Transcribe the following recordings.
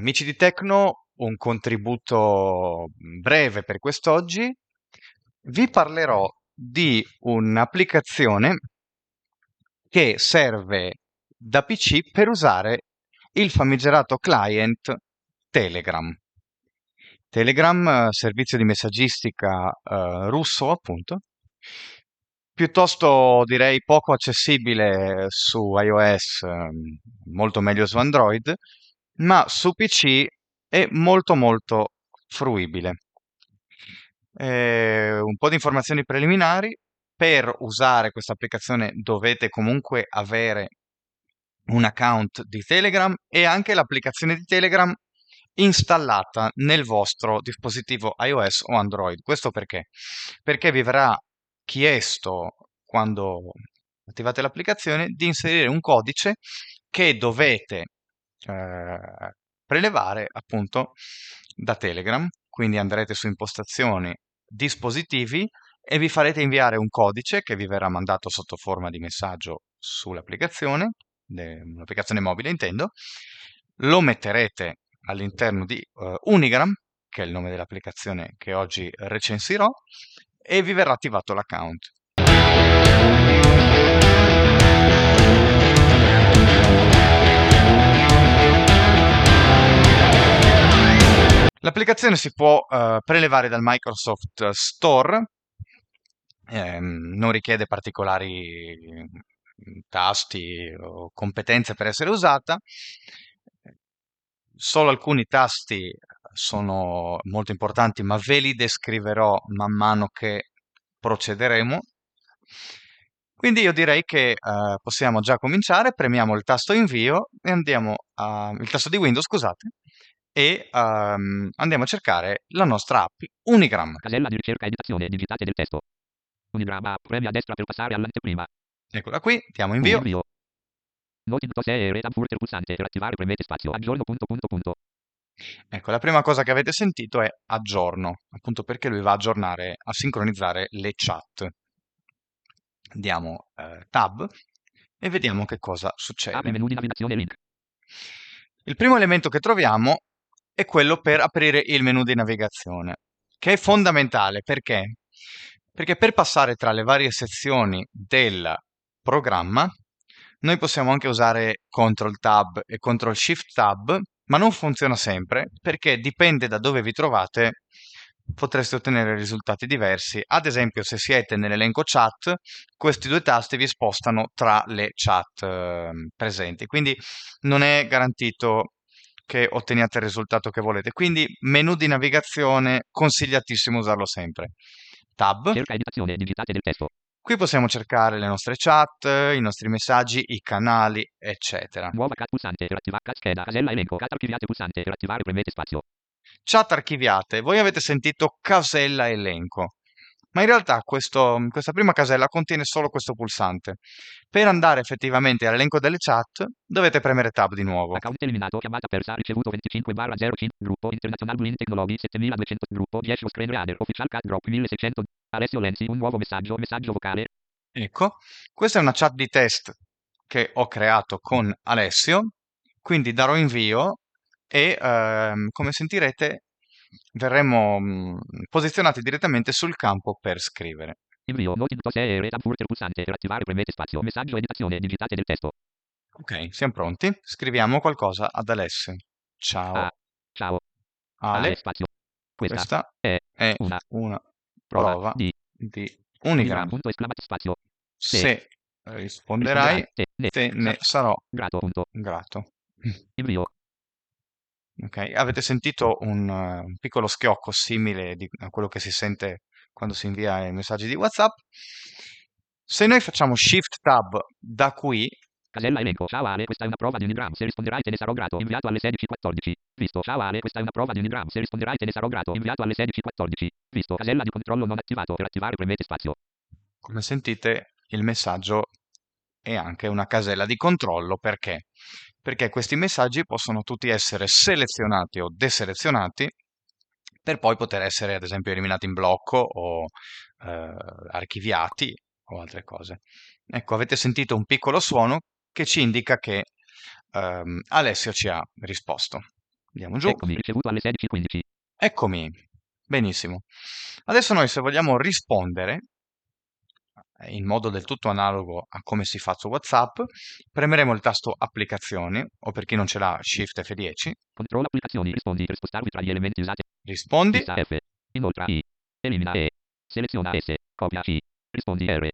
Amici di Tecno, un contributo breve per quest'oggi. Vi parlerò di un'applicazione che serve da PC per usare il famigerato client Telegram. Telegram, servizio di messaggistica eh, russo, appunto, piuttosto direi poco accessibile su iOS, eh, molto meglio su Android, ma su PC è molto molto fruibile. Eh, un po' di informazioni preliminari. Per usare questa applicazione dovete comunque avere un account di Telegram e anche l'applicazione di Telegram installata nel vostro dispositivo iOS o Android. Questo perché? Perché vi verrà chiesto quando attivate l'applicazione di inserire un codice che dovete eh, prelevare appunto da Telegram. Quindi andrete su impostazioni, dispositivi e vi farete inviare un codice che vi verrà mandato sotto forma di messaggio sull'applicazione, un'applicazione mobile intendo, lo metterete all'interno di uh, Unigram, che è il nome dell'applicazione che oggi recensirò, e vi verrà attivato l'account. L'applicazione si può uh, prelevare dal Microsoft Store, ehm, non richiede particolari mm, tasti o competenze per essere usata, solo alcuni tasti sono molto importanti, ma ve li descriverò man mano che procederemo. Quindi io direi che uh, possiamo già cominciare, premiamo il tasto invio e andiamo a... il tasto di Windows, scusate, e um, andiamo a cercare la nostra app Unigram. Casella di ricerca editazione, digitate del testo. Unigram app, premi a destra per passare all'anteprima. Eccola qui, diamo invio. Invio. Noti e reta furter pulsante per attivare premete spazio aggiorno punto punto punto. Ecco, la prima cosa che avete sentito è aggiorno, appunto perché lui va a aggiornare, a sincronizzare le chat. Diamo eh, tab e vediamo che cosa succede. Apri menu navigazione link. Il primo elemento che troviamo è quello per aprire il menu di navigazione, che è fondamentale perché? Perché per passare tra le varie sezioni del programma noi possiamo anche usare Ctrl Tab e Ctrl Shift Tab, ma non funziona sempre perché dipende da dove vi trovate potreste ottenere risultati diversi. Ad esempio, se siete nell'elenco chat, questi due tasti vi spostano tra le chat eh, presenti, quindi non è garantito che otteniate il risultato che volete. Quindi menu di navigazione consigliatissimo usarlo sempre. Tab. Qui possiamo cercare le nostre chat, i nostri messaggi, i canali, eccetera. Nuova cat pulsante per attivare scheda, casella elenco, cat archiviate pulsante per attivare premete spazio. Chat archiviate. Voi avete sentito casella elenco ma in realtà questo, questa prima casella contiene solo questo pulsante. Per andare effettivamente all'elenco delle chat dovete premere tab di nuovo. Account eliminato, chiamata persa, ricevuto 25 barra 05, gruppo International Green Technology 7200, gruppo 10 screen reader, official cat drop 1600, Alessio Lenzi, un nuovo messaggio, messaggio vocale. Ecco, questa è una chat di test che ho creato con Alessio, quindi darò invio e ehm, come sentirete verremo mh, posizionati direttamente sul campo per scrivere. Invio, noti tab furter pulsante per attivare premete spazio, messaggio editazione, digitate del testo. Ok, siamo pronti. Scriviamo qualcosa ad Alessio. Ciao. Ah, ciao. Ale. Ale spazio. Questa, Questa è, è una, una prova, prova di, di Unigram. punto spazio. Se risponderai, te, ne, te ne sarò grato, punto. grato. Invio, Ok, avete sentito un, uh, un piccolo schiocco simile di, a quello che si sente quando si invia i messaggi di WhatsApp. Se noi facciamo Shift Tab da qui, Casella elenco. Ciao Ale, questa è una prova di Unigram. Se risponderai te ne sarò grato. Inviato alle 16.14. Visto. Ciao Ale, questa è una prova di Unigram. Se risponderai te ne sarò grato. Inviato alle 16.14. Visto. Casella di controllo non attivato. Per attivare premete spazio. come sentite, il messaggio è anche una casella di controllo perché? Perché questi messaggi possono tutti essere selezionati o deselezionati per poi poter essere ad esempio eliminati in blocco o eh, archiviati o altre cose. Ecco, avete sentito un piccolo suono che ci indica che ehm, Alessio ci ha risposto. Andiamo giù. Eccomi, ricevuto alle 16.15. Eccomi. Benissimo. Adesso noi se vogliamo rispondere in modo del tutto analogo a come si fa su WhatsApp, premeremo il tasto applicazioni o per chi non ce l'ha Shift F10. Controllo applicazioni, rispondi per spostarvi tra gli elementi usati. Rispondi. F. Inoltre I. Elimina E. Seleziona S. Copia C. Rispondi R.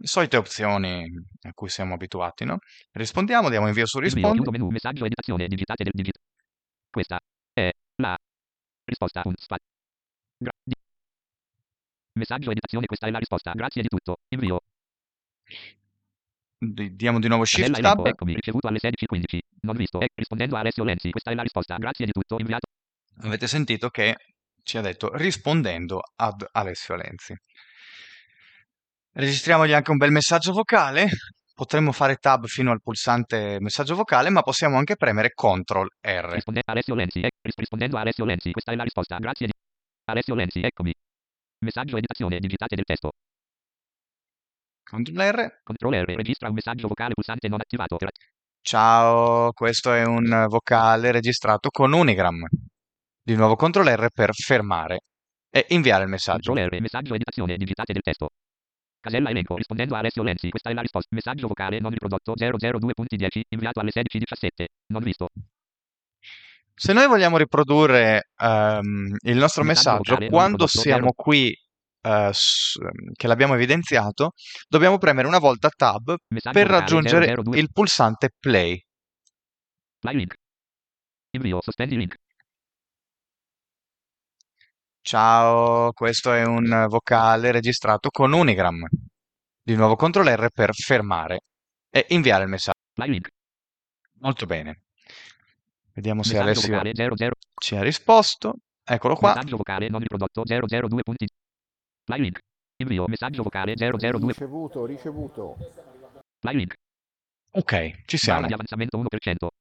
Le solite opzioni a cui siamo abituati, no? Rispondiamo, diamo invio su Invio, rispondi. chiudo menu, messaggio, editazione, digitate del digit. Questa è la risposta. Gra- Messaggio, editazione, questa è la risposta. Grazie di tutto. Invio. Di- Diamo di nuovo Shift elenco, Tab. eccomi, ricevuto alle 16.15. Non visto. E rispondendo a Alessio Lenzi, questa è la risposta. Grazie di tutto. Inviato. Avete sentito che ci ha detto rispondendo ad Alessio Lenzi. Registriamogli anche un bel messaggio vocale. Potremmo fare tab fino al pulsante messaggio vocale, ma possiamo anche premere CTRL R. Risponde Alessio Lenzi, ris- rispondendo a Alessio Lenzi, questa è la risposta. Grazie di Alessio Lenzi, eccomi. Messaggio, editazione, digitate del testo. CTRL R. Control R, registra un messaggio vocale pulsante non attivato. Ciao, questo è un vocale registrato con Unigram. Di nuovo CTRL R per fermare e inviare il messaggio. Control R, messaggio, editazione, digitate del testo. Casella elenco, rispondendo a Alessio Lenzi, questa è la risposta. Messaggio vocale non riprodotto 002.10, inviato alle 16.17. Non visto. Se noi vogliamo riprodurre ehm, il nostro Messaggio quando siamo qui eh, s- che l'abbiamo evidenziato, dobbiamo premere una volta Tab per raggiungere 002. il pulsante Play. Ciao, questo è un vocale registrato con Unigram. Di nuovo CTRL R per fermare e inviare il messaggio. Molto bene. Vediamo se Messaggio Alessio vocale 00. ci ha risposto. Eccolo qua. Messaggio vocale non riprodotto 002. Play link. Invio, messaggio vocale 002. Ricevuto, ricevuto. Play link. Ok, ci Barra siamo. di avanzamento 1%.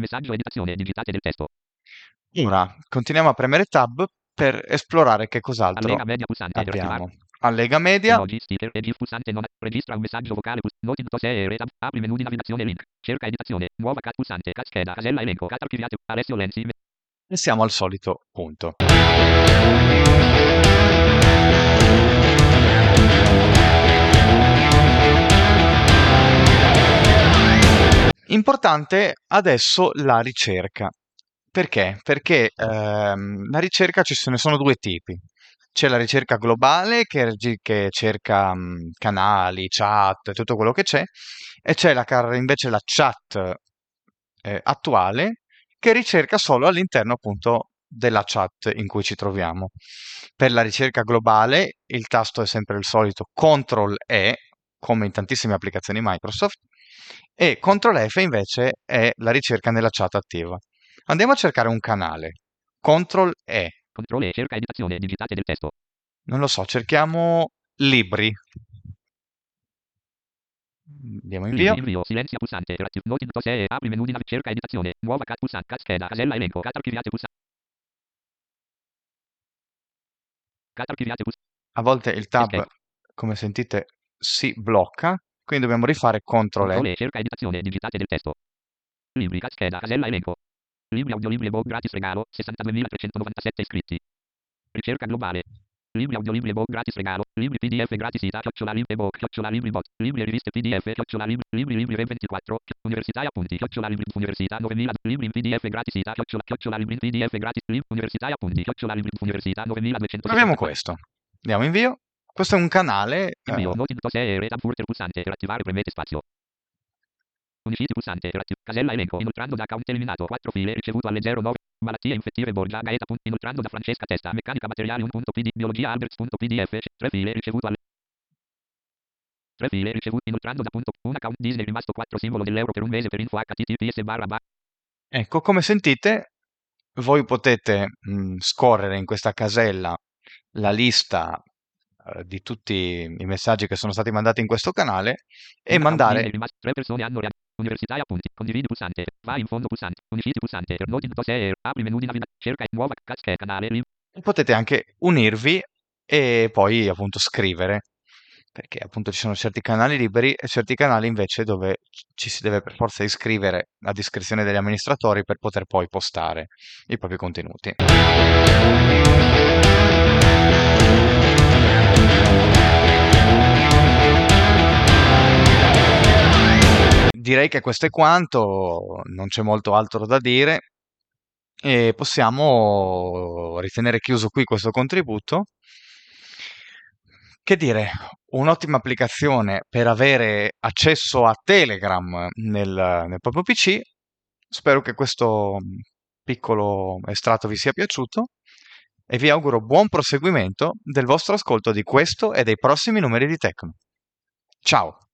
Messaggio, editazione, digitate del testo. Ora continuiamo a premere Tab per esplorare che cos'altro Allega media pulsante per attivare. abbiamo. Allega media. Emoji, sticker e GIF pulsante non registra un messaggio vocale pul- noti to se e tab apri menu di navigazione link cerca editazione nuova cat pulsante cat scheda casella elenco cat archiviato Alessio Lenzi E siamo al solito punto. Importante adesso la ricerca. Perché? Perché ehm, la ricerca ci se ne sono due tipi. C'è la ricerca globale che, che cerca mh, canali, chat, tutto quello che c'è, e c'è la, invece la chat eh, attuale che ricerca solo all'interno appunto della chat in cui ci troviamo. Per la ricerca globale il tasto è sempre il solito CTRL E, come in tantissime applicazioni Microsoft, e CTRL F invece è la ricerca nella chat attiva. Andiamo a cercare un canale. CTRL E. controllo e cerca editazione digitate del testo Non lo so, cerchiamo libri. Andiamo in via. invio, silenzia pulsante per attiv- noti to se e apri menu di nav- cerca editazione nuova cat pulsante cat scheda casella elenco cat archiviate pulsante cat archiviate pulsante A volte il tab, come sentite, si blocca, quindi dobbiamo rifare CTRL E. e cerca editazione digitate del testo libri cat scheda casella elenco libri audiolibri ebook gratis regalo 62.397 iscritti ricerca globale Libri audiolibri ebook gratis regalo. Libri PDF gratis ita chiocciola libri ebook chiocciola libri bot. Libri e riviste PDF chiocciola libri libri libri 24. Università e appunti chiocciola libri università 9000 libri in PDF gratis ita chiocciola chiocciola libri PDF gratis libri università e appunti chiocciola libri università 9200. Proviamo questo. Andiamo in via. Questo è un canale. eh, Invio noti to se e retab furter pulsante per attivare premete spazio. Uniciti pulsante casella elenco inoltrando da account eliminato 4 file ricevuto alle 09 malattie infettive Borgia Gaeta inoltrando da Francesca Testa meccanica materiali 1.pd biologia alberts.pdf 3 file ricevuto alle 3 file ricevuto inoltrando da punto un account Disney rimasto 4 simbolo dell'euro per un mese per info https barra ba- Ecco, come sentite, voi potete mh, scorrere in questa casella la lista eh, di tutti i messaggi che sono stati mandati in questo canale e mandare rimasto 3 persone hanno Università appunti. Condividi pulsante. Vai in fondo pulsante. Uniciti pulsante. To se apri menu di navigazione. Cerca nuova casca canale. link. potete anche unirvi e poi appunto scrivere. perché appunto ci sono certi canali liberi e certi canali invece dove ci si deve per forza iscrivere a discrezione degli amministratori per poter poi postare i propri contenuti. Direi che questo è quanto, non c'è molto altro da dire e possiamo ritenere chiuso qui questo contributo. Che dire, un'ottima applicazione per avere accesso a Telegram nel, nel proprio PC. Spero che questo piccolo estratto vi sia piaciuto e vi auguro buon proseguimento del vostro ascolto di questo e dei prossimi numeri di Tecno. Ciao!